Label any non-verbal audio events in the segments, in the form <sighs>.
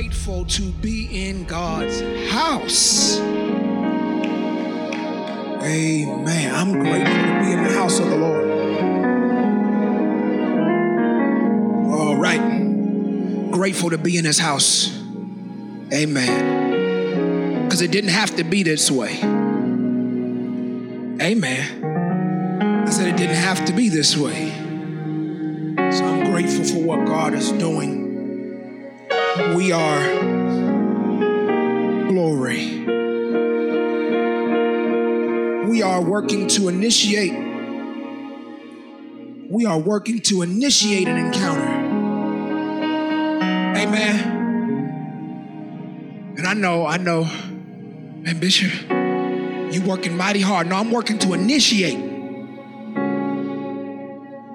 grateful to be in God's house. Amen. I'm grateful to be in the house of the Lord. All right. Grateful to be in his house. Amen. Because it didn't have to be this way. Amen. I said it didn't have to be this way. So I'm grateful for what God is doing. We are glory. We are working to initiate. We are working to initiate an encounter. Amen. And I know, I know, man, Bishop, you working mighty hard. No, I'm working to initiate.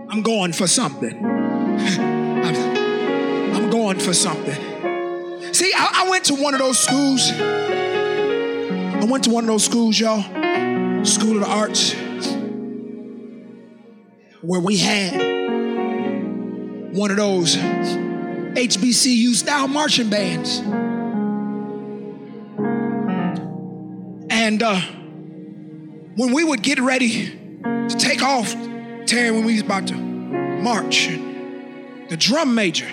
I'm going for something. <laughs> For something. See, I, I went to one of those schools. I went to one of those schools, y'all, School of the Arts, where we had one of those HBCU style marching bands. And uh, when we would get ready to take off, Terry, when we was about to march, the drum major,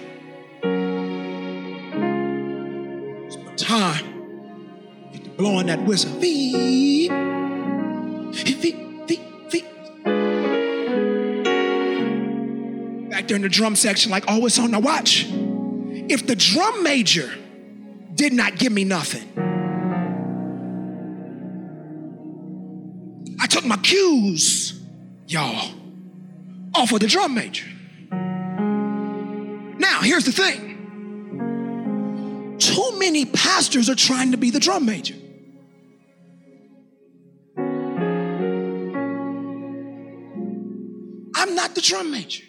time, to blowing that whistle. Beep, beep, beep, beep. Back there in the drum section, like, oh, it's on the watch. If the drum major did not give me nothing, I took my cues, y'all, off of the drum major. Now, here's the thing many pastors are trying to be the drum major. I'm not the drum major.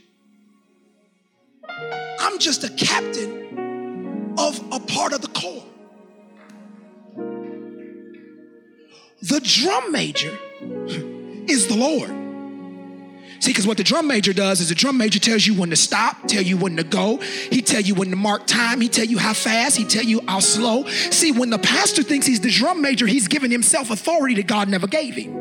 I'm just a captain of a part of the corps. The drum major is the Lord. See, because what the drum major does is the drum major tells you when to stop, tell you when to go. He tell you when to mark time. He tell you how fast. He tell you how slow. See, when the pastor thinks he's the drum major, he's giving himself authority that God never gave him.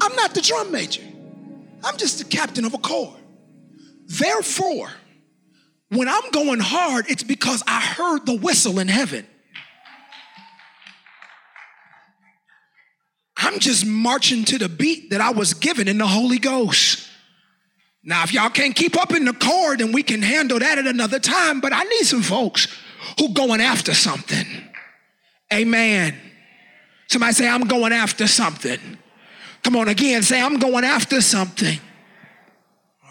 I'm not the drum major. I'm just the captain of a corps. Therefore, when I'm going hard, it's because I heard the whistle in heaven. I'm just marching to the beat that I was given in the Holy Ghost. Now, if y'all can't keep up in the chord, then we can handle that at another time. But I need some folks who going after something. Amen. Somebody say, I'm going after something. Come on again, say, I'm going after something.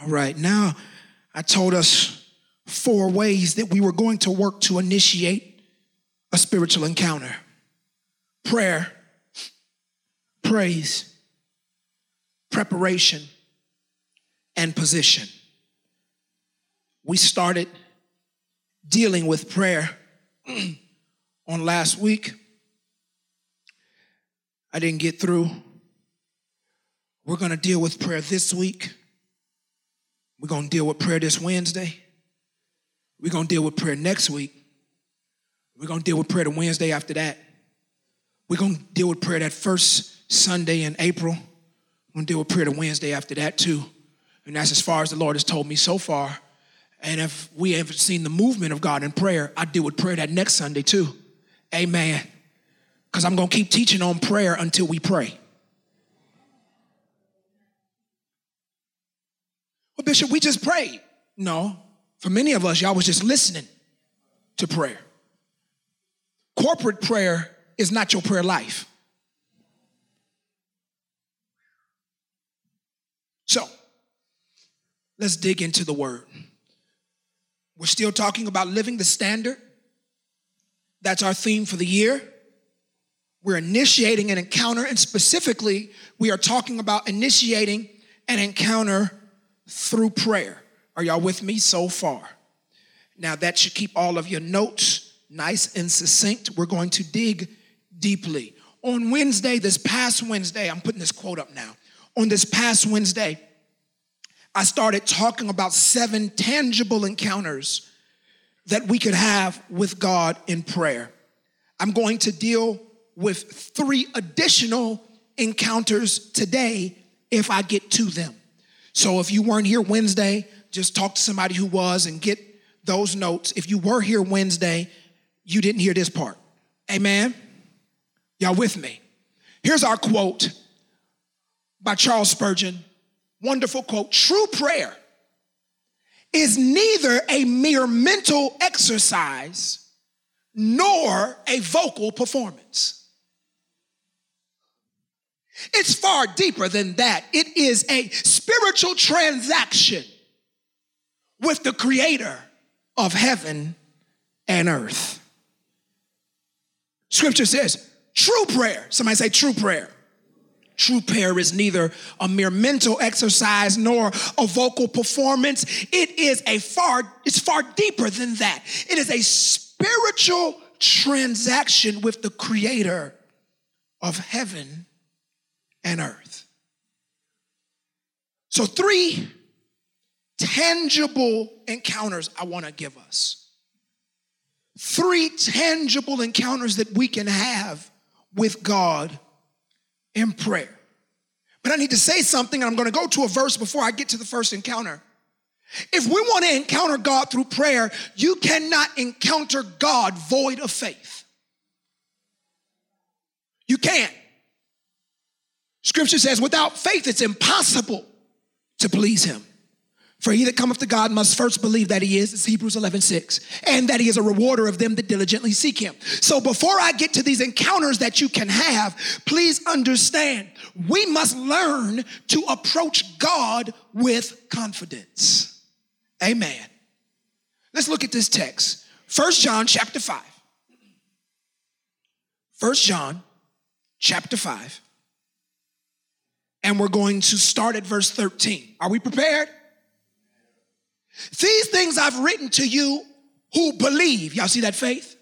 All right, now I told us four ways that we were going to work to initiate a spiritual encounter prayer, praise, preparation, and position. We started dealing with prayer <clears throat> on last week. I didn't get through. We're going to deal with prayer this week. We're going to deal with prayer this Wednesday. We're going to deal with prayer next week. We're going to deal with prayer the Wednesday after that. We're going to deal with prayer that first Sunday in April. To deal with prayer the Wednesday after that too. And that's as far as the Lord has told me so far. And if we haven't seen the movement of God in prayer, I deal with prayer that next Sunday too. Amen. Because I'm to keep teaching on prayer until we pray. Well, Bishop, we just prayed. No, for many of us, y'all was just listening to prayer. Corporate prayer is not your prayer life. So, let's dig into the word. We're still talking about living the standard. That's our theme for the year. We're initiating an encounter, and specifically, we are talking about initiating an encounter through prayer. Are y'all with me so far? Now, that should keep all of your notes nice and succinct. We're going to dig deeply. On Wednesday, this past Wednesday, I'm putting this quote up now. On this past Wednesday, I started talking about seven tangible encounters that we could have with God in prayer. I'm going to deal with three additional encounters today if I get to them. So if you weren't here Wednesday, just talk to somebody who was and get those notes. If you were here Wednesday, you didn't hear this part. Amen? Y'all with me? Here's our quote by Charles Spurgeon. Wonderful quote True prayer is neither a mere mental exercise nor a vocal performance. It's far deeper than that. It is a spiritual transaction with the creator of heaven and earth. Scripture says, true prayer. Somebody say, true prayer. True prayer is neither a mere mental exercise nor a vocal performance. It is a far, it's far deeper than that. It is a spiritual transaction with the creator of heaven and earth. So, three tangible encounters I want to give us. Three tangible encounters that we can have with God in prayer. But I need to say something, and I'm going to go to a verse before I get to the first encounter. If we want to encounter God through prayer, you cannot encounter God void of faith. You can't. Scripture says, without faith, it's impossible to please Him. For he that cometh to God must first believe that he is, it's Hebrews 11, 6, and that he is a rewarder of them that diligently seek him. So before I get to these encounters that you can have, please understand, we must learn to approach God with confidence. Amen. Let's look at this text. First John chapter 5. First John chapter 5. And we're going to start at verse 13. Are we prepared? These things I've written to you who believe. Y'all see that faith?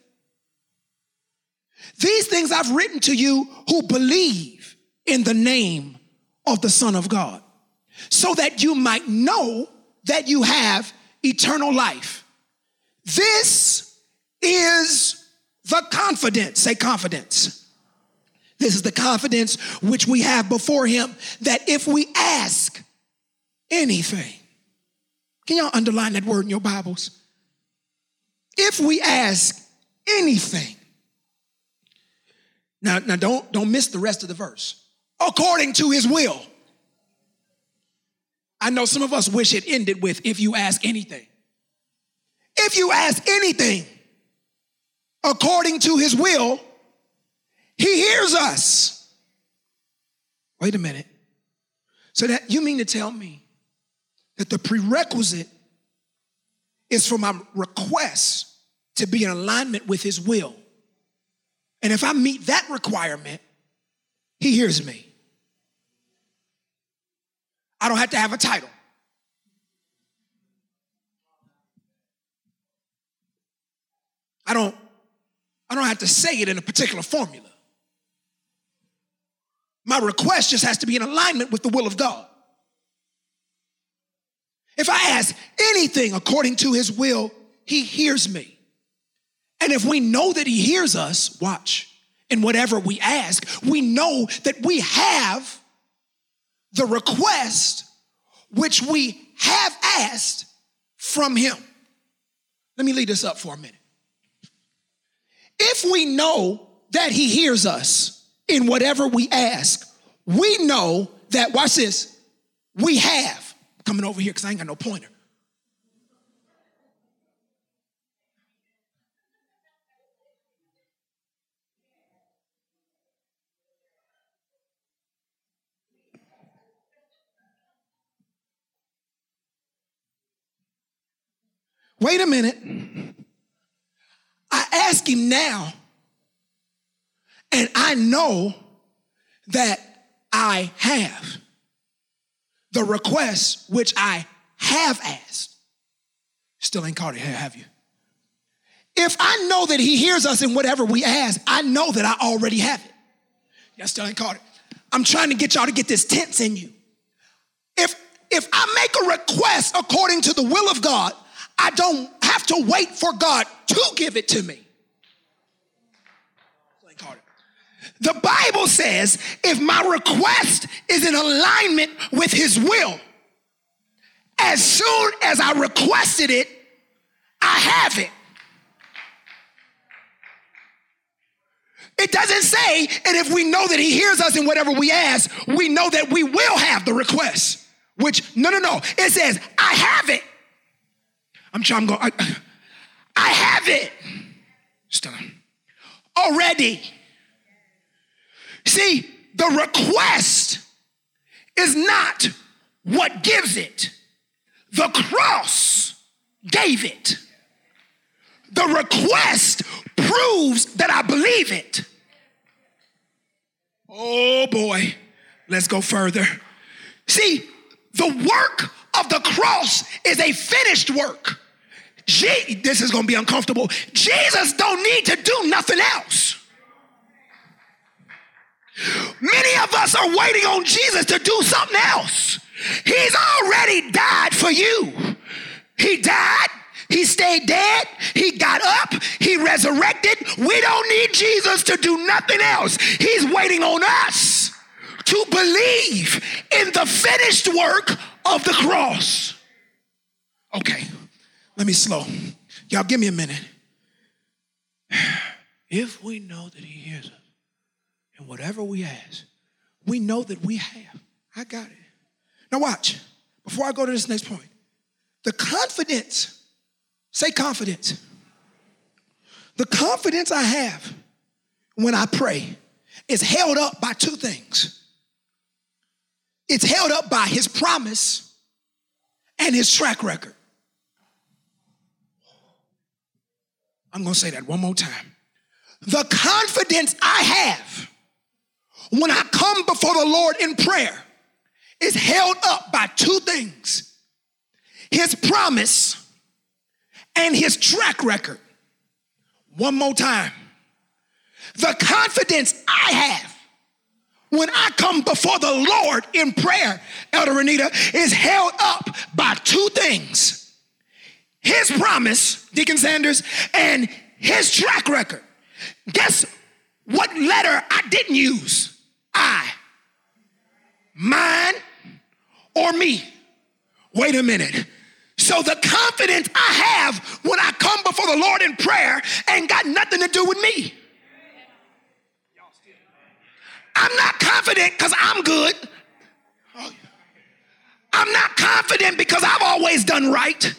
These things I've written to you who believe in the name of the Son of God, so that you might know that you have eternal life. This is the confidence. Say confidence. This is the confidence which we have before Him that if we ask anything, can y'all underline that word in your Bibles? If we ask anything, now, now don't, don't miss the rest of the verse. According to his will. I know some of us wish it ended with if you ask anything. If you ask anything according to his will, he hears us. Wait a minute. So that you mean to tell me that the prerequisite is for my request to be in alignment with his will. And if I meet that requirement, he hears me. I don't have to have a title. I don't I don't have to say it in a particular formula. My request just has to be in alignment with the will of God. If I ask anything according to his will, he hears me. And if we know that he hears us, watch, in whatever we ask, we know that we have the request which we have asked from him. Let me lead this up for a minute. If we know that he hears us in whatever we ask, we know that, watch this, we have coming over here because I ain't got no pointer. Wait a minute. I ask him now, and I know that I have the request which I have asked. Still ain't caught it here, have you? If I know that he hears us in whatever we ask, I know that I already have it. Yeah, still ain't caught it. I'm trying to get y'all to get this tense in you. If if I make a request according to the will of God, I don't have to wait for God to give it to me. The Bible says if my request is in alignment with His will, as soon as I requested it, I have it. It doesn't say, and if we know that He hears us in whatever we ask, we know that we will have the request. Which, no, no, no. It says, I have it. I'm trying to go, I, I have it. Still already. See, the request is not what gives it, the cross gave it. The request proves that I believe it. Oh boy, let's go further. See, the work of the cross is a finished work. Je- this is gonna be uncomfortable. Jesus don't need to do nothing else. Many of us are waiting on Jesus to do something else. He's already died for you. He died, he stayed dead, he got up, he resurrected. We don't need Jesus to do nothing else. He's waiting on us to believe in the finished work of the cross. Okay, let me slow. Y'all give me a minute. <sighs> If we know that he hears us, and whatever we ask, we know that we have. I got it. Now, watch. Before I go to this next point, the confidence, say confidence. The confidence I have when I pray is held up by two things it's held up by his promise and his track record. I'm gonna say that one more time. The confidence I have when I come before the Lord in prayer is held up by two things his promise and his track record. One more time. The confidence I have when I come before the Lord in prayer, Elder Renita, is held up by two things his promise, Deacon Sanders, and his track record. Guess what letter I didn't use? I, mine, or me. Wait a minute. So the confidence I have when I come before the Lord in prayer ain't got nothing to do with me. I'm not confident because I'm good. I'm not confident because I've always done right.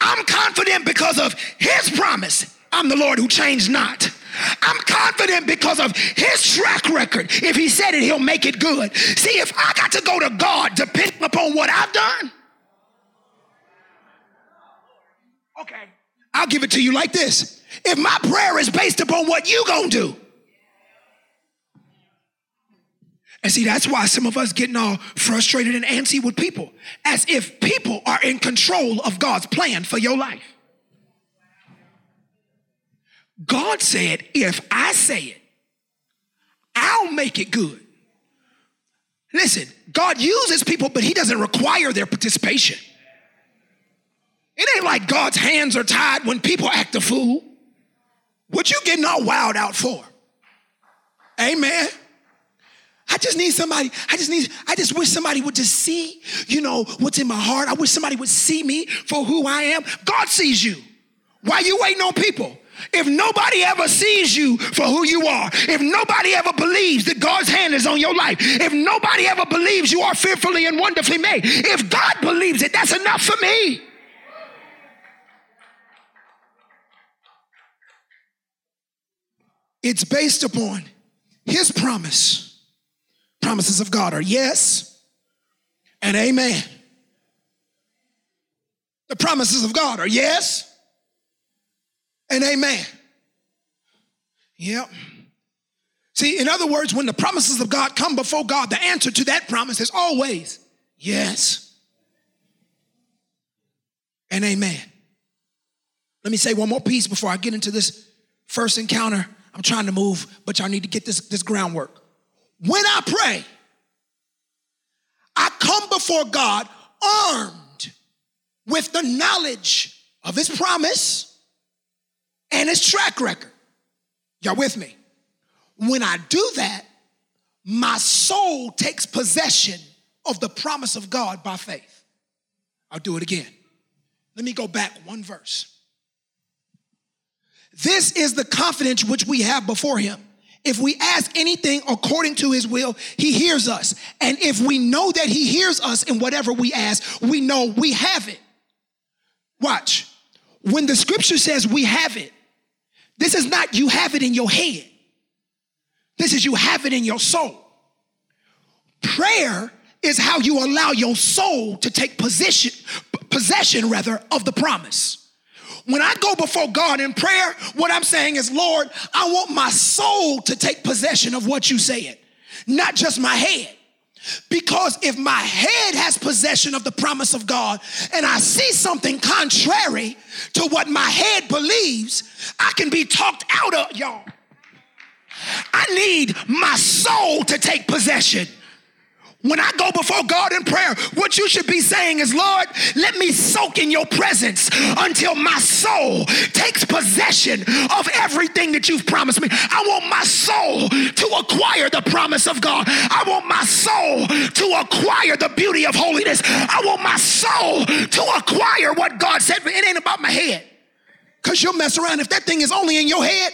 I'm confident because of his promise. I'm the Lord who changed not. I'm confident because of his track record. If he said it, he'll make it good. See, if I got to go to God depending upon what I've done, okay, I'll give it to you like this. If my prayer is based upon what you gonna do, and see, that's why some of us getting all frustrated and antsy with people, as if people are in control of God's plan for your life. God said, if I say it, I'll make it good. Listen, God uses people, but He doesn't require their participation. It ain't like God's hands are tied when people act a fool. What you getting all wild out for? Amen. I just need somebody, I just need, I just wish somebody would just see, you know, what's in my heart. I wish somebody would see me for who I am. God sees you. Why you waiting on people? If nobody ever sees you for who you are, if nobody ever believes that God's hand is on your life, if nobody ever believes you are fearfully and wonderfully made, if God believes it, that's enough for me. It's based upon his promise. Promises of God are yes and amen. The promises of God are yes and amen. Yep. See, in other words, when the promises of God come before God, the answer to that promise is always yes and amen. Let me say one more piece before I get into this first encounter. I'm trying to move, but y'all need to get this, this groundwork. When I pray, I come before God armed with the knowledge of his promise and his track record. Y'all with me? When I do that, my soul takes possession of the promise of God by faith. I'll do it again. Let me go back one verse. This is the confidence which we have before him. If we ask anything according to his will, he hears us. And if we know that he hears us in whatever we ask, we know we have it. Watch. When the scripture says we have it, this is not you have it in your head. This is you have it in your soul. Prayer is how you allow your soul to take position, possession rather of the promise. When I go before God in prayer, what I'm saying is, Lord, I want my soul to take possession of what you said, not just my head. Because if my head has possession of the promise of God and I see something contrary to what my head believes, I can be talked out of, y'all. I need my soul to take possession. When I go before God in prayer, what you should be saying is, Lord, let me soak in your presence until my soul takes possession of everything that you've promised me. I want my soul to acquire the promise of God. I want my soul to acquire the beauty of holiness. I want my soul to acquire what God said. It ain't about my head. Because you'll mess around if that thing is only in your head.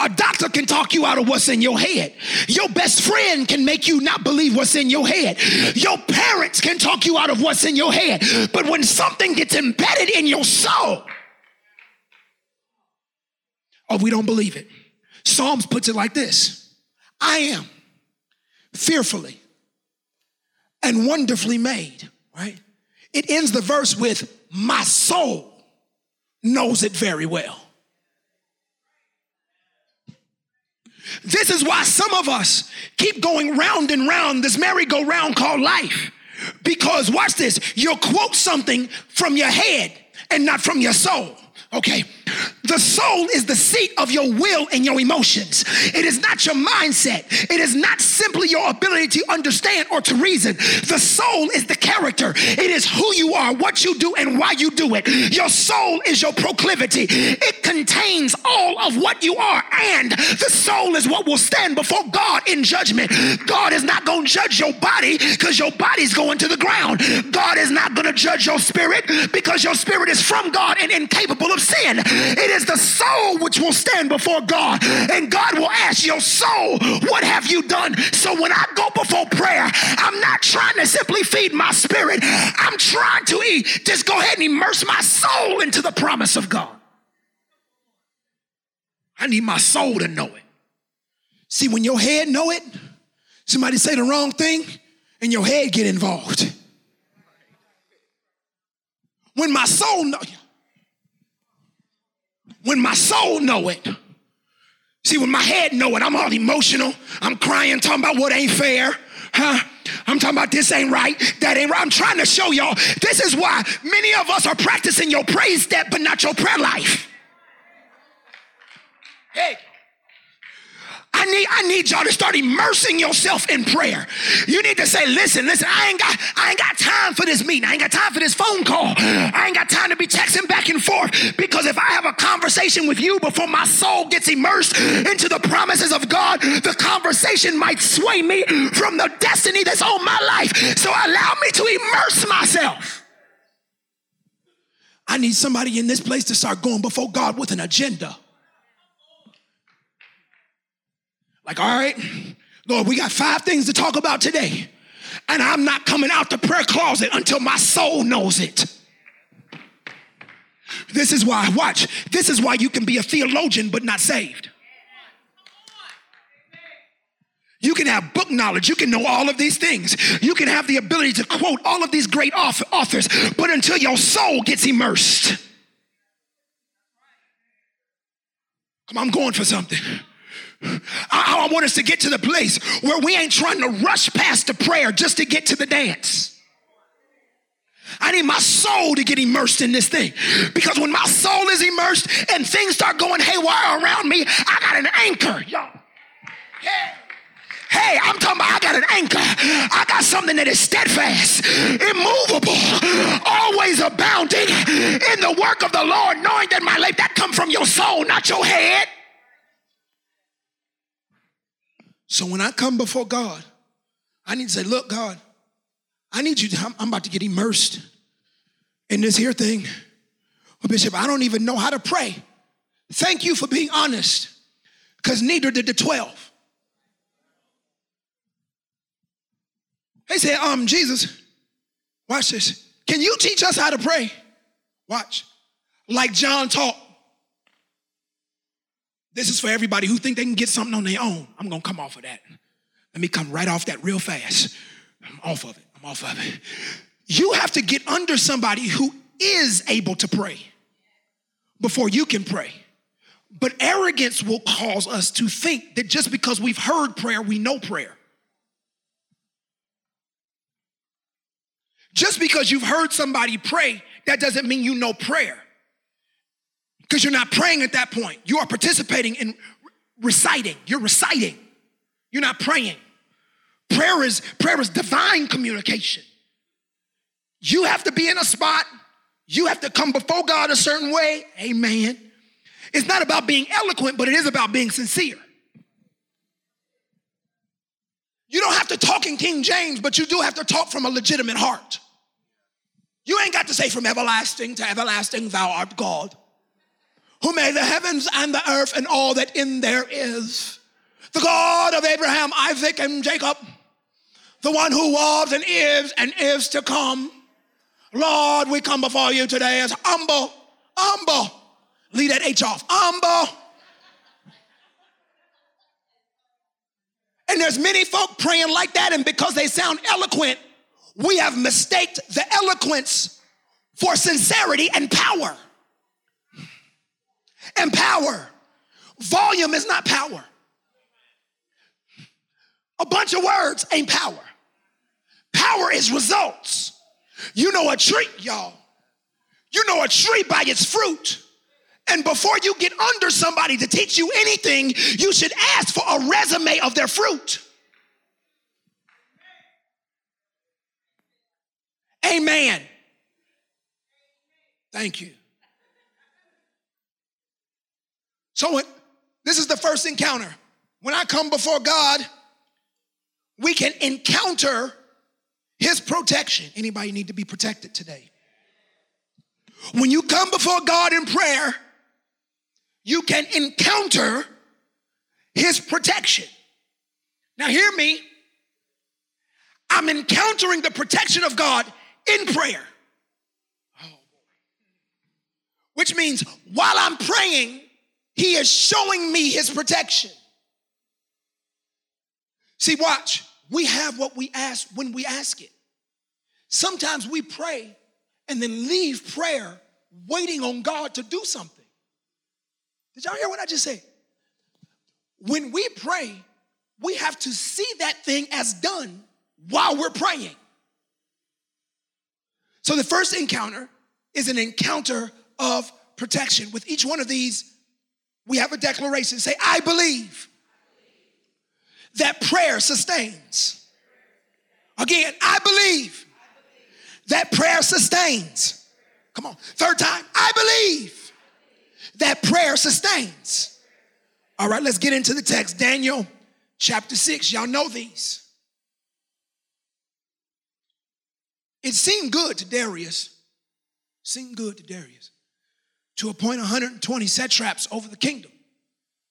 A doctor can talk you out of what's in your head. Your best friend can make you not believe what's in your head. Your parents can talk you out of what's in your head. But when something gets embedded in your soul, oh, we don't believe it. Psalms puts it like this I am fearfully and wonderfully made, right? It ends the verse with, My soul knows it very well. This is why some of us keep going round and round this merry-go-round called life. Because watch this, you'll quote something from your head and not from your soul. Okay. The soul is the seat of your will and your emotions. It is not your mindset. It is not simply your ability to understand or to reason. The soul is the character. It is who you are, what you do, and why you do it. Your soul is your proclivity. It contains all of what you are, and the soul is what will stand before God in judgment. God is not going to judge your body because your body's going to the ground. God is not going to judge your spirit because your spirit is from God and incapable of sin. It is the soul which will stand before God, and God will ask your soul, What have you done? So when I go before prayer, I'm not trying to simply feed my spirit, I'm trying to eat. Just go ahead and immerse my soul into the promise of God. I need my soul to know it. See, when your head know it, somebody say the wrong thing, and your head get involved. When my soul know, when my soul know it. See, when my head know it, I'm all emotional. I'm crying, talking about what ain't fair. Huh? I'm talking about this ain't right, that ain't right. I'm trying to show y'all this is why many of us are practicing your praise step, but not your prayer life. Hey. I need, I need y'all to start immersing yourself in prayer. You need to say, listen, listen, I ain't got, I ain't got time for this meeting. I ain't got time for this phone call. I ain't got time to be texting back and forth. Because if I have a conversation with you before my soul gets immersed into the promises of God, the conversation might sway me from the destiny that's on my life. So allow me to immerse myself. I need somebody in this place to start going before God with an agenda. Like, all right, Lord, we got five things to talk about today. And I'm not coming out the prayer closet until my soul knows it. This is why, watch, this is why you can be a theologian but not saved. You can have book knowledge. You can know all of these things. You can have the ability to quote all of these great authors, but until your soul gets immersed. Come on, I'm going for something. I, I want us to get to the place where we ain't trying to rush past the prayer just to get to the dance. I need my soul to get immersed in this thing. Because when my soul is immersed and things start going haywire around me, I got an anchor, y'all. Yeah. Hey, I'm talking about I got an anchor. I got something that is steadfast, immovable, always abounding in the work of the Lord, knowing that my life that come from your soul, not your head. So when I come before God, I need to say, look, God, I need you to, I'm, I'm about to get immersed in this here thing. Well, Bishop, I don't even know how to pray. Thank you for being honest, because neither did the 12. They said, um, Jesus, watch this. Can you teach us how to pray? Watch. Like John taught. This is for everybody who think they can get something on their own. I'm gonna come off of that. Let me come right off that real fast. I'm off of it. I'm off of it. You have to get under somebody who is able to pray before you can pray. But arrogance will cause us to think that just because we've heard prayer, we know prayer. Just because you've heard somebody pray, that doesn't mean you know prayer. Because you're not praying at that point. You are participating in reciting. You're reciting. You're not praying. Prayer is prayer is divine communication. You have to be in a spot. You have to come before God a certain way. Amen. It's not about being eloquent, but it is about being sincere. You don't have to talk in King James, but you do have to talk from a legitimate heart. You ain't got to say from everlasting to everlasting, thou art God, who made the heavens and the earth and all that in there is. The God of Abraham, Isaac, and Jacob, the one who was and is and is to come. Lord, we come before you today as humble, humble. Leave that H off. Humble And there's many folk praying like that, and because they sound eloquent, we have mistaked the eloquence for sincerity and power. And power. Volume is not power. A bunch of words ain't power. Power is results. You know a tree, y'all. You know a tree by its fruit. And before you get under somebody to teach you anything, you should ask for a resume of their fruit. Amen. Thank you. So, this is the first encounter. When I come before God, we can encounter his protection. Anybody need to be protected today? When you come before God in prayer, you can encounter his protection. Now, hear me. I'm encountering the protection of God in prayer. Oh, Which means while I'm praying, he is showing me his protection. See, watch. We have what we ask when we ask it. Sometimes we pray and then leave prayer waiting on God to do something. Did y'all hear what I just said? When we pray, we have to see that thing as done while we're praying. So the first encounter is an encounter of protection. With each one of these, we have a declaration. Say, I believe that prayer sustains. Again, I believe that prayer sustains. Come on, third time, I believe that prayer sustains. All right, let's get into the text. Daniel chapter 6. Y'all know these. It seemed good to Darius, seemed good to Darius, to appoint 120 satraps over the kingdom.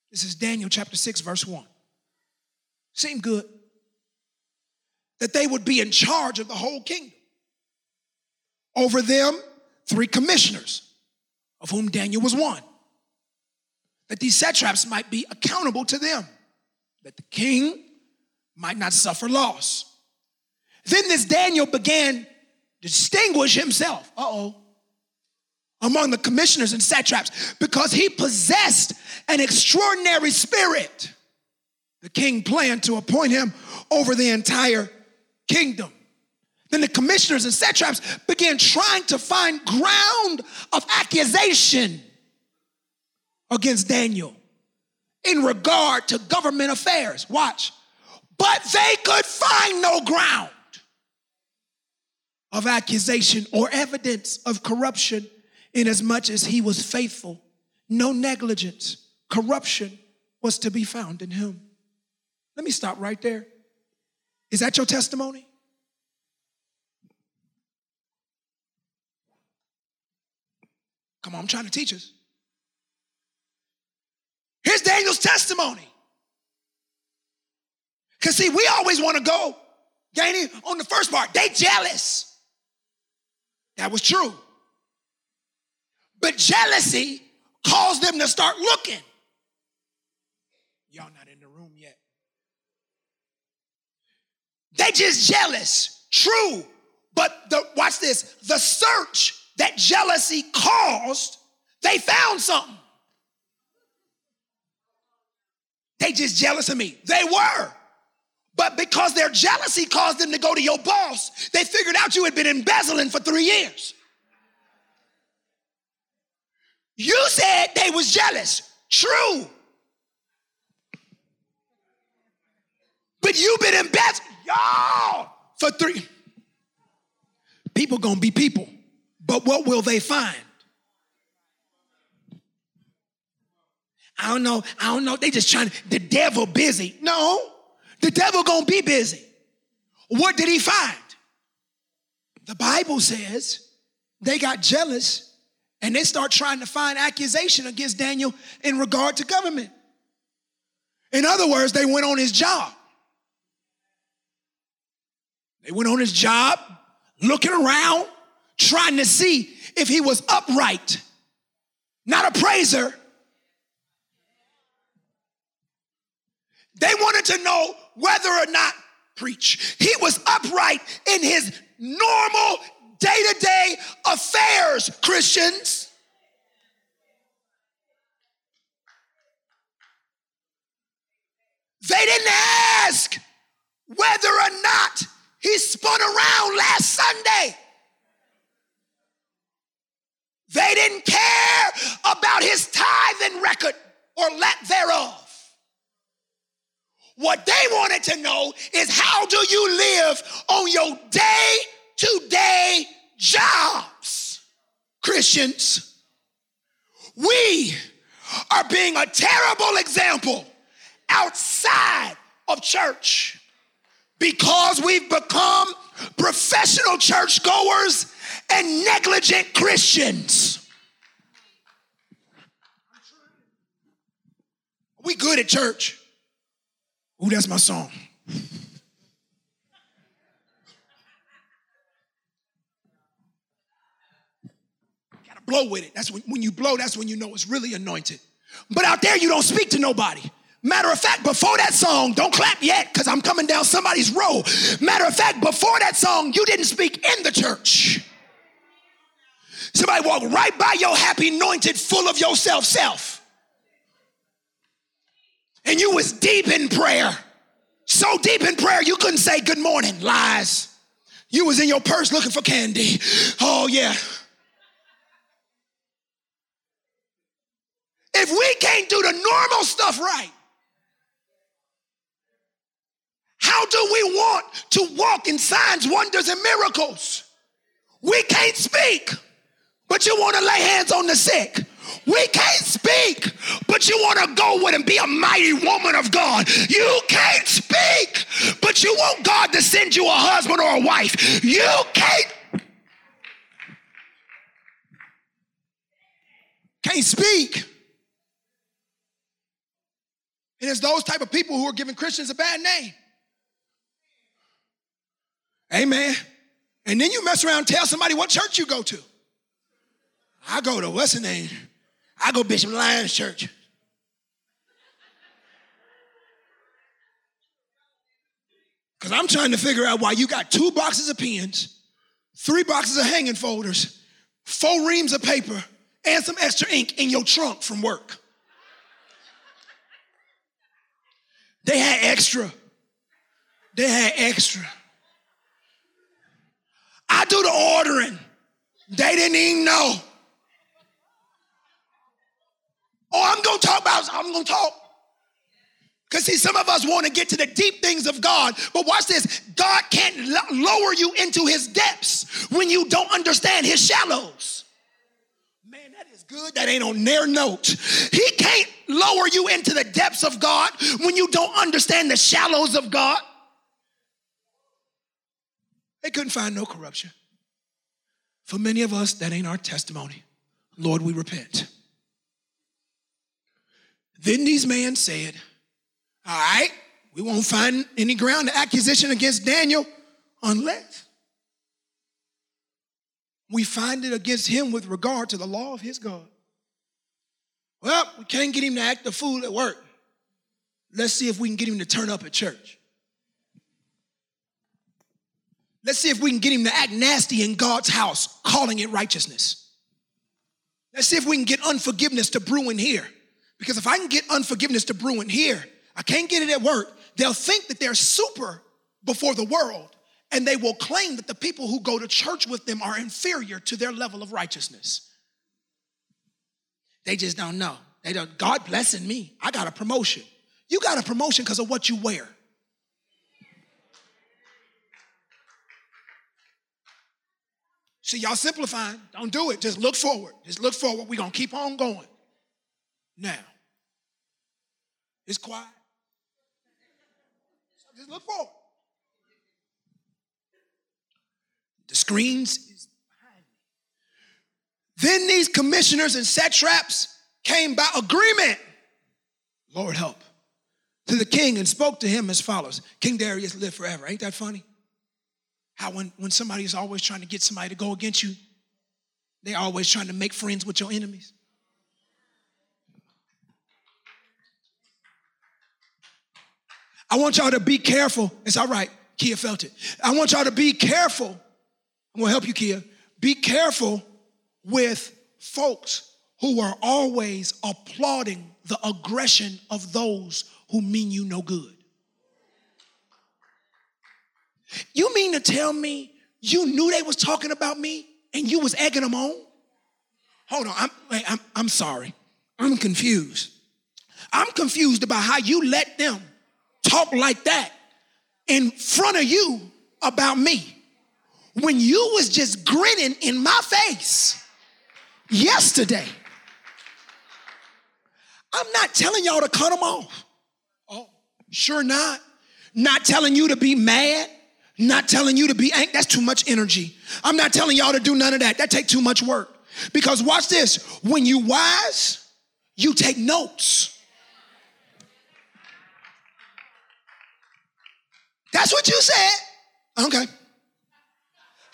This is Daniel chapter 6, verse 1. Seemed good that they would be in charge of the whole kingdom. Over them, three commissioners, of whom Daniel was one that these satraps might be accountable to them, that the king might not suffer loss. Then this Daniel began to distinguish himself, uh oh, among the commissioners and satraps because he possessed an extraordinary spirit. The king planned to appoint him over the entire kingdom. Then the commissioners and satraps began trying to find ground of accusation against Daniel in regard to government affairs. Watch. But they could find no ground of accusation or evidence of corruption, inasmuch as he was faithful. No negligence, corruption was to be found in him. Let me stop right there. Is that your testimony? Come on, I'm trying to teach us. Here's Daniel's testimony. Because, see, we always want to go, Gainey, on the first part. They jealous. That was true. But jealousy caused them to start looking. Y'all not in the room yet. They just jealous. True. But the watch this. The search that jealousy caused, they found something. They just jealous of me. They were. But because their jealousy caused them to go to your boss, they figured out you had been embezzling for three years. You said they was jealous. True. But you've been embezzling, y'all, for three. People gonna be people, but what will they find? I don't know. I don't know. They just trying to, the devil busy. No, the devil gonna be busy. What did he find? The Bible says they got jealous and they start trying to find accusation against Daniel in regard to government. In other words, they went on his job. They went on his job, looking around, trying to see if he was upright, not a praiser, They wanted to know whether or not preach. He was upright in his normal day to day affairs, Christians. They didn't ask whether or not he spun around last Sunday. They didn't care about his tithing record or lack thereof. What they wanted to know is how do you live on your day to day jobs? Christians, we are being a terrible example outside of church because we've become professional churchgoers and negligent Christians. We good at church. Ooh, that's my song. Blow with it. That's when, when you blow, that's when you know it's really anointed. But out there, you don't speak to nobody. Matter of fact, before that song, don't clap yet because I'm coming down somebody's row. Matter of fact, before that song, you didn't speak in the church. Somebody walked right by your happy, anointed, full of yourself self and you was deep in prayer. So deep in prayer you couldn't say good morning. Lies. You was in your purse looking for candy. Oh yeah. If we can't do the normal stuff right, how do we want to walk in signs, wonders, and miracles? We can't speak, but you want to lay hands on the sick. We can't speak, but you want to go with and be a mighty woman of God. You can't speak, but you want God to send you a husband or a wife. You can't. Can't speak. And it's those type of people who are giving Christians a bad name. Amen. And then you mess around tell somebody what church you go to. I go to what's the name? I go Bishop Lyons Church. Because I'm trying to figure out why you got two boxes of pens, three boxes of hanging folders, four reams of paper, and some extra ink in your trunk from work. They had extra. They had extra. I do the ordering. They didn't even know. Oh, I'm gonna talk about, I'm gonna talk. Because see, some of us want to get to the deep things of God, but watch this God can't lower you into his depths when you don't understand his shallows. That is good. That ain't on their note. He can't lower you into the depths of God when you don't understand the shallows of God. They couldn't find no corruption. For many of us, that ain't our testimony. Lord, we repent. Then these men said, All right, we won't find any ground of accusation against Daniel unless we find it against him with regard to the law of his God. Well, we can't get him to act the fool at work. Let's see if we can get him to turn up at church. Let's see if we can get him to act nasty in God's house, calling it righteousness. Let's see if we can get unforgiveness to brew in here. Because if I can get unforgiveness to brew in here, I can't get it at work. They'll think that they're super before the world, and they will claim that the people who go to church with them are inferior to their level of righteousness. They just don't know. They don't, God blessing me. I got a promotion. You got a promotion because of what you wear. See, y'all simplifying. Don't do it. Just look forward. Just look forward. We're going to keep on going. Now, it's quiet. So just look forward. The screens is behind me. Then these commissioners and satraps came by agreement. Lord help. To the king and spoke to him as follows King Darius live forever. Ain't that funny? How when, when somebody is always trying to get somebody to go against you, they're always trying to make friends with your enemies. I want y'all to be careful. It's all right. Kia felt it. I want y'all to be careful. I'm gonna help you, Kia. Be careful with folks who are always applauding the aggression of those who mean you no good. You mean to tell me you knew they was talking about me and you was egging them on? Hold on, I'm, I'm, I'm sorry. I'm confused. I'm confused about how you let them talk like that in front of you about me when you was just grinning in my face yesterday. I'm not telling y'all to cut them off. Oh, sure not. Not telling you to be mad. Not telling you to be angry, that's too much energy. I'm not telling y'all to do none of that. That take too much work. Because watch this, when you wise, you take notes. That's what you said. Okay.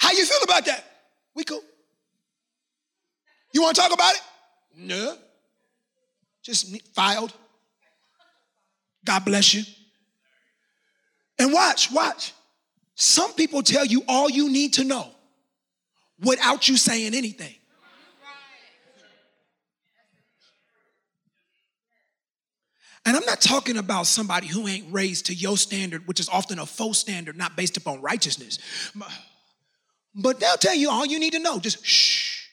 How you feel about that? We cool. You want to talk about it? No. Just filed. God bless you. And watch, watch. Some people tell you all you need to know without you saying anything. And I'm not talking about somebody who ain't raised to your standard, which is often a faux standard, not based upon righteousness. But they'll tell you all you need to know. Just shh.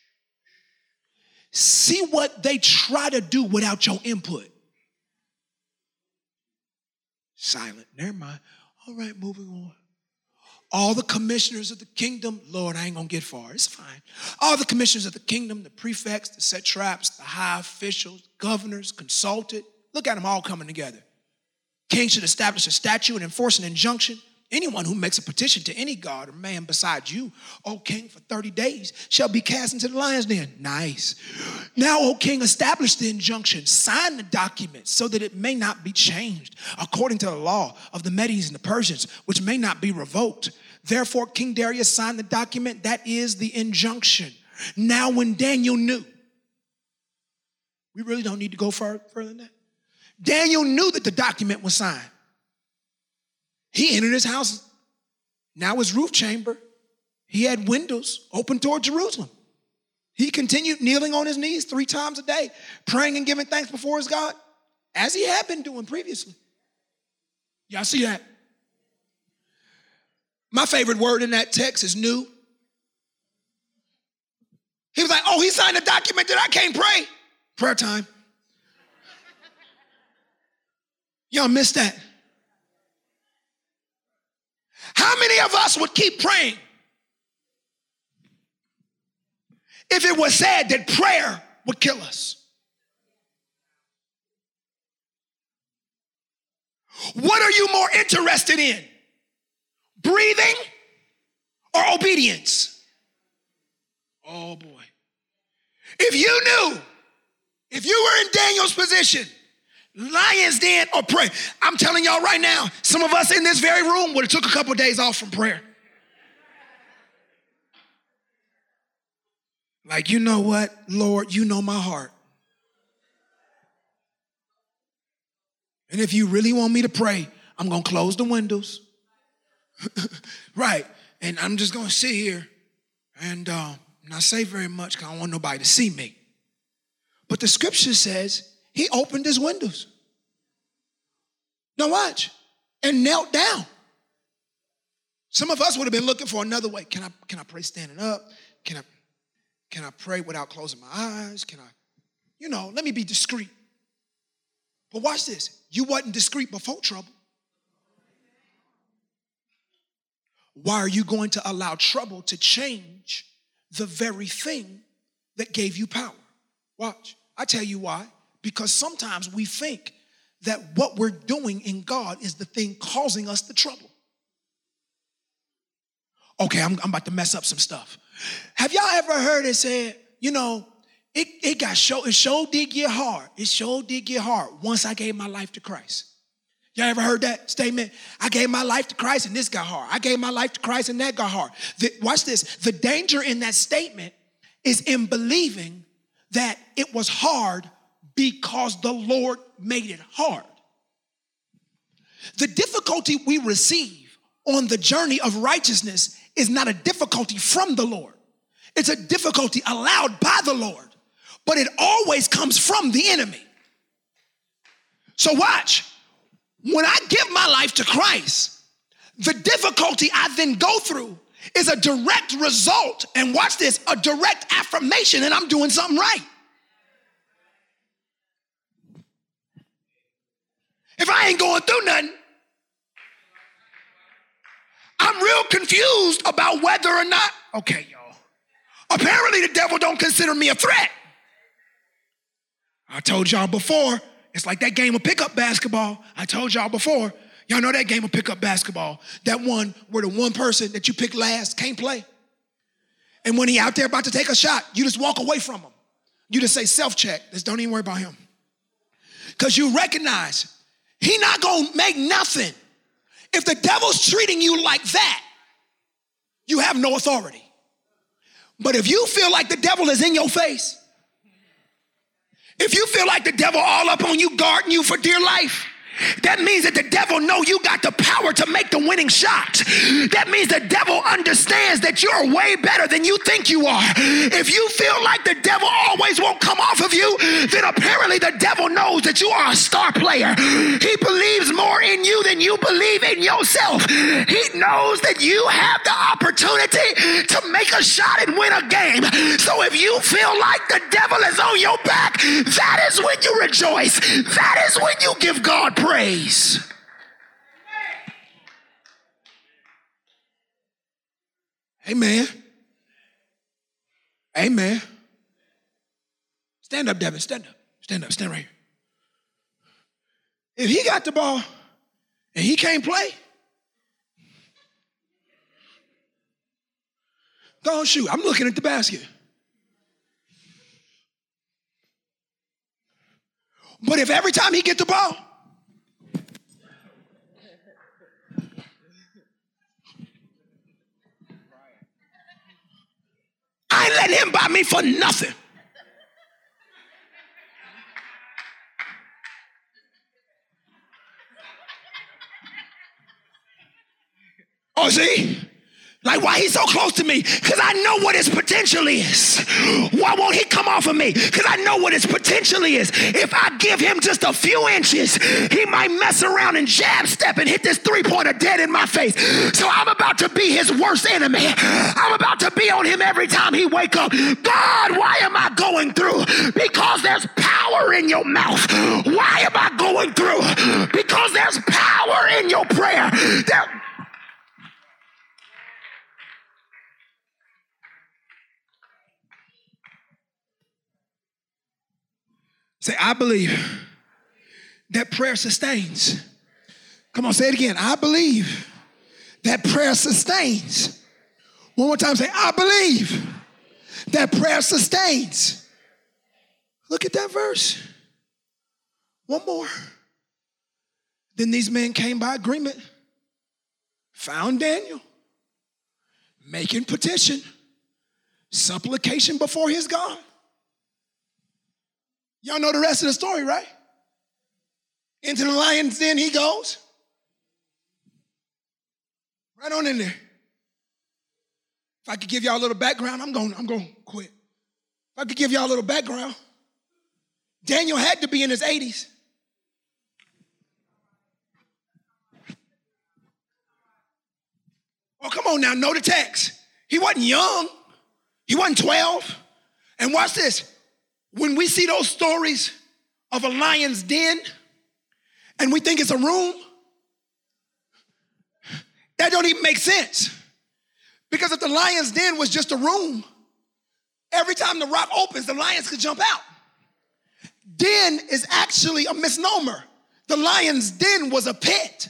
See what they try to do without your input. Silent. Never mind. All right, moving on all the commissioners of the kingdom, Lord, I ain't gonna get far, it's fine. All the commissioners of the kingdom, the prefects, the satraps, the high officials, governors, consulted, look at them all coming together. King should establish a statute and enforce an injunction Anyone who makes a petition to any god or man besides you, O king, for 30 days shall be cast into the lion's den. Nice. Now, O king, establish the injunction, sign the document so that it may not be changed according to the law of the Medes and the Persians, which may not be revoked. Therefore, King Darius signed the document that is the injunction. Now, when Daniel knew, we really don't need to go further than that. Daniel knew that the document was signed. He entered his house. Now his roof chamber. He had windows open toward Jerusalem. He continued kneeling on his knees three times a day, praying and giving thanks before his God, as he had been doing previously. Y'all see that? My favorite word in that text is knew. He was like, Oh, he signed a document that I can't pray. Prayer time. Y'all missed that. How many of us would keep praying if it was said that prayer would kill us? What are you more interested in? Breathing or obedience? Oh boy. If you knew, if you were in Daniel's position, lion's den or pray, I'm telling y'all right now, some of us in this very room would have took a couple of days off from prayer. Like, you know what, Lord, you know my heart. And if you really want me to pray, I'm gonna close the windows. <laughs> right. And I'm just gonna sit here and uh, not say very much because I don't want nobody to see me. But the scripture says he opened his windows. Now watch. And knelt down. Some of us would have been looking for another way. Can I can I pray standing up? Can I can I pray without closing my eyes? Can I, you know, let me be discreet. But watch this. You wasn't discreet before trouble. Why are you going to allow trouble to change the very thing that gave you power? Watch. I tell you why. Because sometimes we think that what we're doing in God is the thing causing us the trouble. Okay, I'm, I'm about to mess up some stuff. Have y'all ever heard it said, you know, it, it got show, it sure did get hard. It sure did get hard once I gave my life to Christ. Y'all ever heard that statement? I gave my life to Christ and this got hard. I gave my life to Christ and that got hard. The, watch this. The danger in that statement is in believing that it was hard because the Lord made it hard. The difficulty we receive on the journey of righteousness is not a difficulty from the Lord. It's a difficulty allowed by the Lord, but it always comes from the enemy. So watch. When I give my life to Christ, the difficulty I then go through is a direct result, and watch this, a direct affirmation that I'm doing something right. If I ain't going through nothing, I'm real confused about whether or not, okay, y'all. Apparently the devil don't consider me a threat. I told y'all before, it's like that game of pickup basketball. I told y'all before. Y'all know that game of pickup basketball. That one where the one person that you pick last can't play. And when he out there about to take a shot, you just walk away from him. You just say self-check. Just don't even worry about him. Because you recognize he not gonna make nothing. If the devil's treating you like that, you have no authority. But if you feel like the devil is in your face, if you feel like the devil all up on you, guarding you for dear life, that means that the devil know you got the power to make the winning shot. That means the devil understands that you're way better than you think you are. If you feel like the devil always won't come off of you, then apparently the devil knows that you are a star player. He believes more in you than you believe in yourself. He knows that you have the opportunity to make a shot and win a game. So if you feel like the devil is on your back, that is when you rejoice. That is when you give God praise. Amen. Amen. Stand up, Devin. Stand up. Stand up. Stand right here. If he got the ball and he can't play, go on, shoot. I'm looking at the basket. But if every time he get the ball, Letting him buy me for nothing. Oh, see? Like, why he's so close to me? Because I know what his potential is. Why won't he come off of me? Because I know what his potential is. If I give him just a few inches, he might mess around and jab step and hit this three pointer dead in my face. So I'm about to be his worst enemy. I'm about to be on him every time he wake up. God, why am I going through? Because there's power in your mouth. Why am I going through? Because there's power in your prayer. There, Say, I believe that prayer sustains. Come on, say it again. I believe that prayer sustains. One more time, say, I believe that prayer sustains. Look at that verse. One more. Then these men came by agreement, found Daniel, making petition, supplication before his God. Y'all know the rest of the story, right? Into the lion's den he goes. Right on in there. If I could give y'all a little background, I'm going, I'm going to quit. If I could give y'all a little background, Daniel had to be in his 80s. Oh, come on now, know the text. He wasn't young. He wasn't 12. And watch this when we see those stories of a lion's den and we think it's a room, that don't even make sense. Because if the lion's den was just a room, every time the rock opens, the lions could jump out. Den is actually a misnomer. The lion's den was a pit.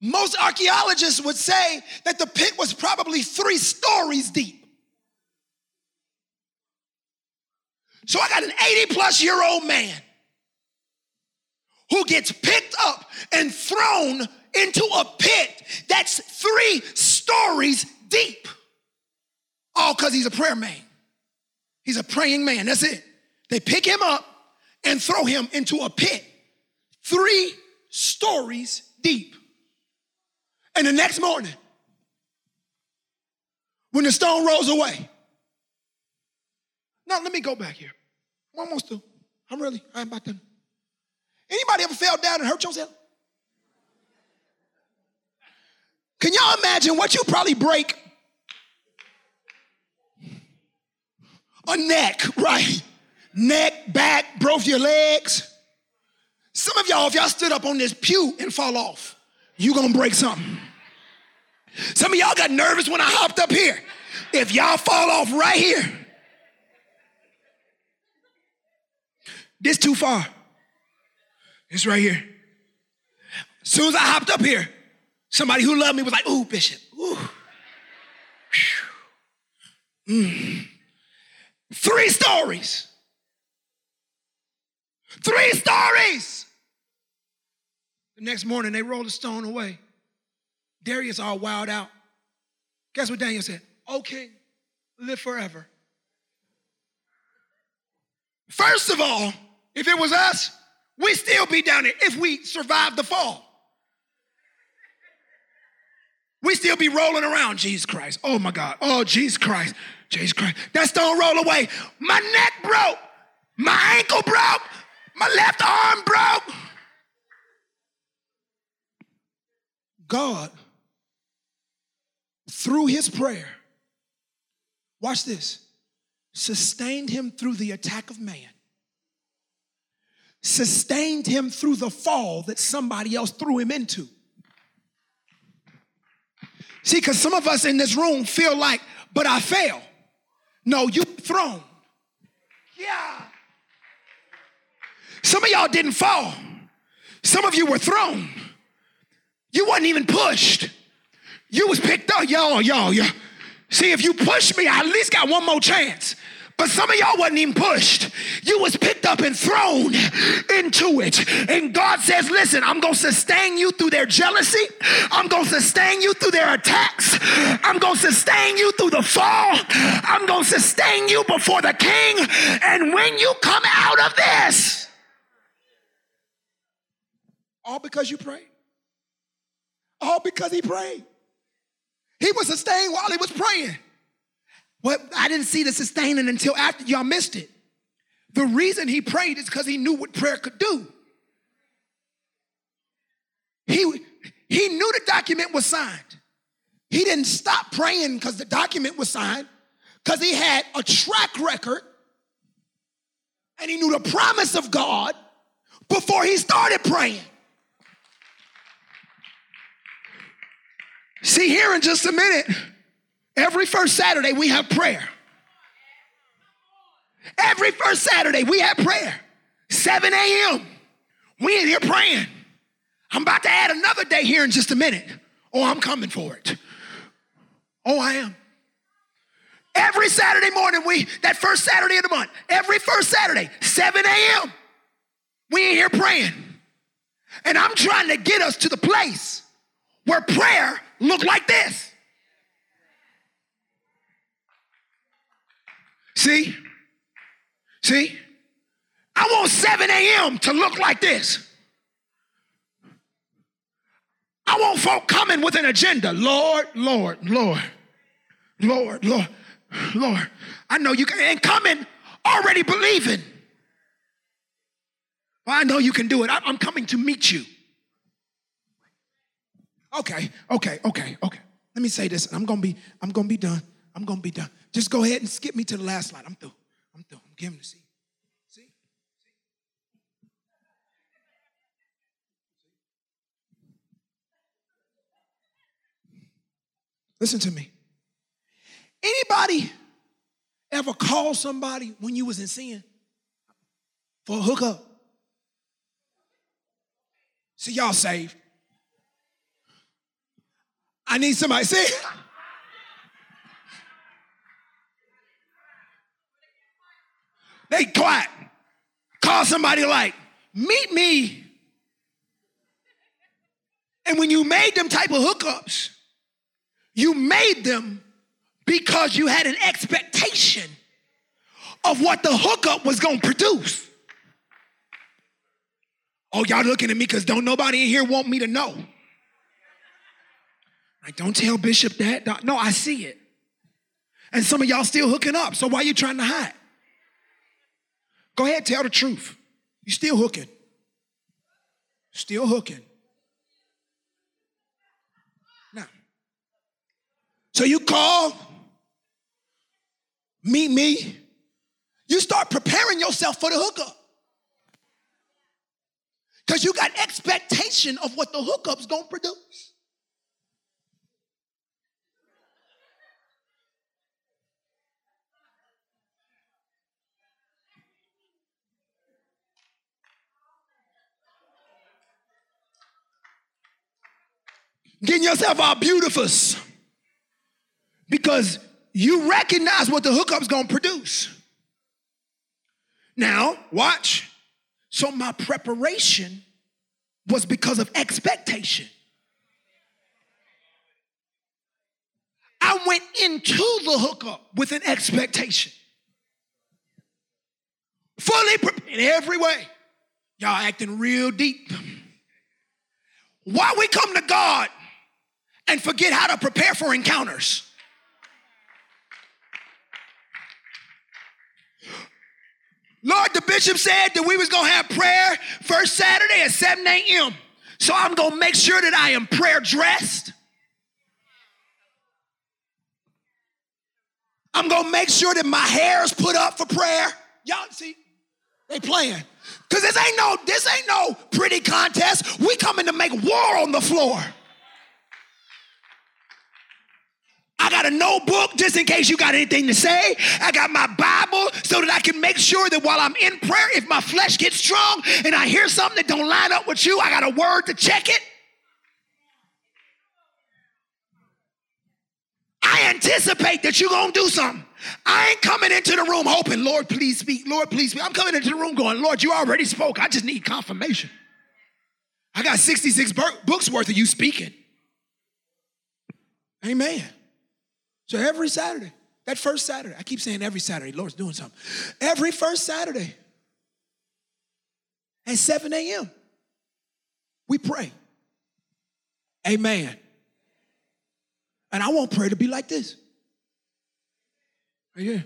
Most archaeologists would say that the pit was probably three stories deep. So I got an 80 plus year old man who gets picked up and thrown into a pit that's three stories deep. All because he's a prayer man. He's a praying man. That's it. They pick him up and throw him into a pit three stories deep. And the next morning, when the stone rolls away, now let me go back here. I'm almost through. I'm really, I'm about to. Anybody ever fell down and hurt yourself? Can y'all imagine what you probably break? A neck, right? Neck, back, broke your legs. Some of y'all, if y'all stood up on this pew and fall off, you gonna break something. Some of y'all got nervous when I hopped up here. If y'all fall off right here, This too far. It's right here. As soon as I hopped up here, somebody who loved me was like, ooh, Bishop, ooh. Mm. Three stories. Three stories. The next morning, they rolled the stone away. Darius all wild out. Guess what Daniel said? O king, live forever. First of all, if it was us, we'd still be down there if we survived the fall. We still be rolling around, Jesus Christ. Oh my God. Oh, Jesus Christ. Jesus Christ. That stone roll away. My neck broke. My ankle broke. My left arm broke. God, through his prayer, watch this, sustained him through the attack of man sustained him through the fall that somebody else threw him into. See, because some of us in this room feel like, but I fell. No, you thrown. Yeah. Some of y'all didn't fall. Some of you were thrown. You wasn't even pushed. You was picked up. Y'all, y'all, y'all. See, if you push me, I at least got one more chance. But some of y'all wasn't even pushed. You was picked up and thrown into it. And God says, listen, I'm going to sustain you through their jealousy. I'm going to sustain you through their attacks. I'm going to sustain you through the fall. I'm going to sustain you before the king. And when you come out of this, all because you prayed. All because he prayed. He was sustained while he was praying. Well, I didn't see the sustaining until after y'all missed it. The reason he prayed is because he knew what prayer could do. He, he knew the document was signed. He didn't stop praying because the document was signed, because he had a track record and he knew the promise of God before he started praying. See, here in just a minute, every first Saturday we have prayer. Every first Saturday we have prayer. 7 a.m. We in here praying. I'm about to add another day here in just a minute. Oh, I'm coming for it. Oh, I am. Every Saturday morning, we, that first Saturday of the month, every first Saturday, 7 a.m., we in here praying. And I'm trying to get us to the place where prayer look like this. See? See? I want 7 a.m. to look like this. I want folk coming with an agenda. Lord, Lord, Lord, Lord, Lord, Lord. I know you can, and coming already believing. Well, I know you can do it. I'm coming to meet you. Okay, okay, okay, okay. Let me say this. I'm gonna be, I'm gonna be done. I'm gonna be done. Just go ahead and skip me to the last slide. I'm through. I'm through. I'm giving the seat. See? Listen to me. Anybody ever call somebody when you was in sin for a hookup? See, y'all saved. I need somebody. See? <laughs> They quiet. Call somebody like, meet me. And when you made them type of hookups, you made them because you had an expectation of what the hookup was going to produce. Oh, y'all looking at me because don't nobody in here want me to know. Like, don't tell Bishop that. No, I see it. And some of y'all still hooking up. So why you trying to hide? Go ahead, tell the truth. You still hooking. Still hooking. Now, so you call, meet me. You start preparing yourself for the hookup. Because you got expectation of what the hookup's gonna produce. Getting yourself all beautiful because you recognize what the hookup's gonna produce. Now, watch. So, my preparation was because of expectation. I went into the hookup with an expectation. Fully prepared in every way. Y'all acting real deep. Why we come to God and forget how to prepare for encounters. Lord, the bishop said that we was gonna have prayer first Saturday at 7 a.m. So I'm gonna make sure that I am prayer dressed. I'm gonna make sure that my hair is put up for prayer. Y'all see, they playing. Cause this ain't no, this ain't no pretty contest. We coming to make war on the floor. I got a notebook just in case you got anything to say. I got my Bible so that I can make sure that while I'm in prayer, if my flesh gets strong and I hear something that don't line up with you, I got a word to check it. I anticipate that you're gonna do something. I ain't coming into the room hoping, Lord, please speak, Lord, please speak. I'm coming into the room going, Lord, you already spoke. I just need confirmation. I got 66 books worth of you speaking. Amen. So every Saturday, that first Saturday, I keep saying every Saturday, Lord's doing something. Every first Saturday at 7 a.m., we pray. Amen. And I want prayer to be like this. Right here.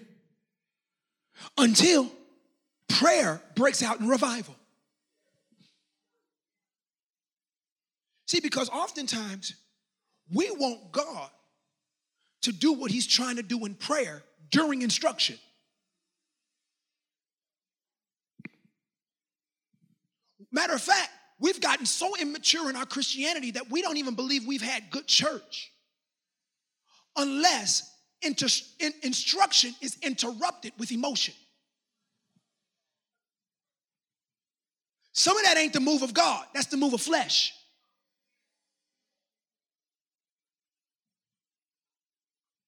Until prayer breaks out in revival. See, because oftentimes we want God to do what he's trying to do in prayer during instruction. Matter of fact, we've gotten so immature in our Christianity that we don't even believe we've had good church unless inter- in- instruction is interrupted with emotion. Some of that ain't the move of God, that's the move of flesh.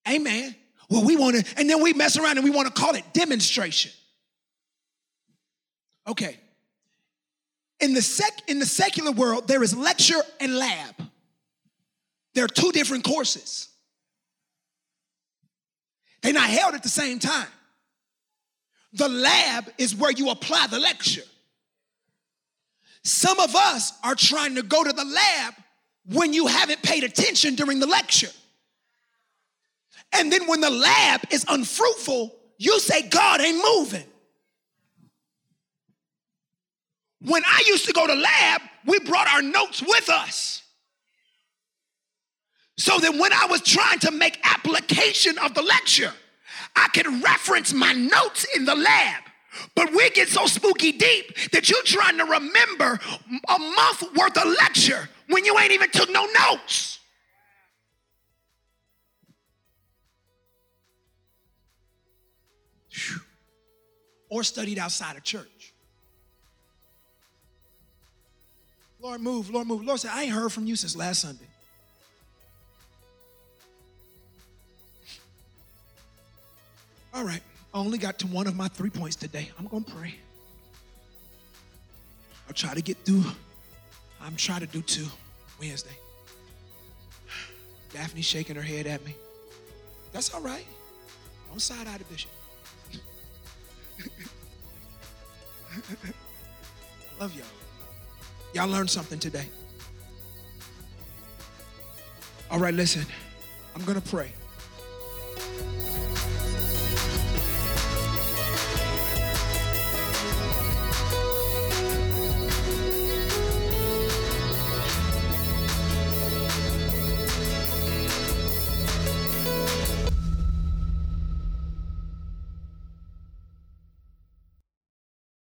Amen. Well, we want to, and then we mess around and we want to call it demonstration. Okay. In the sec in the secular world, there is lecture and lab. There are two different courses. They're not held at the same time. The lab is where you apply the lecture. Some of us are trying to go to the lab when you haven't paid attention during the lecture. And then when the lab is unfruitful, you say, God ain't moving. When I used to go to lab, we brought our notes with us. So that when I was trying to make application of the lecture, I could reference my notes in the lab. But we get so spooky deep that you're trying to remember a month worth of lecture when you ain't even took no notes. Or studied outside of church. Lord, move, Lord, move. Lord said, I ain't heard from you since last Sunday. All right, I only got to one of my three points today. I'm going to pray. I'll try to get through. I'm trying to do two Wednesday. Daphne's shaking her head at me. That's all right. Don't side eye the bishop. <laughs> Love y'all. Y'all learned something today. All right, listen. I'm going to pray.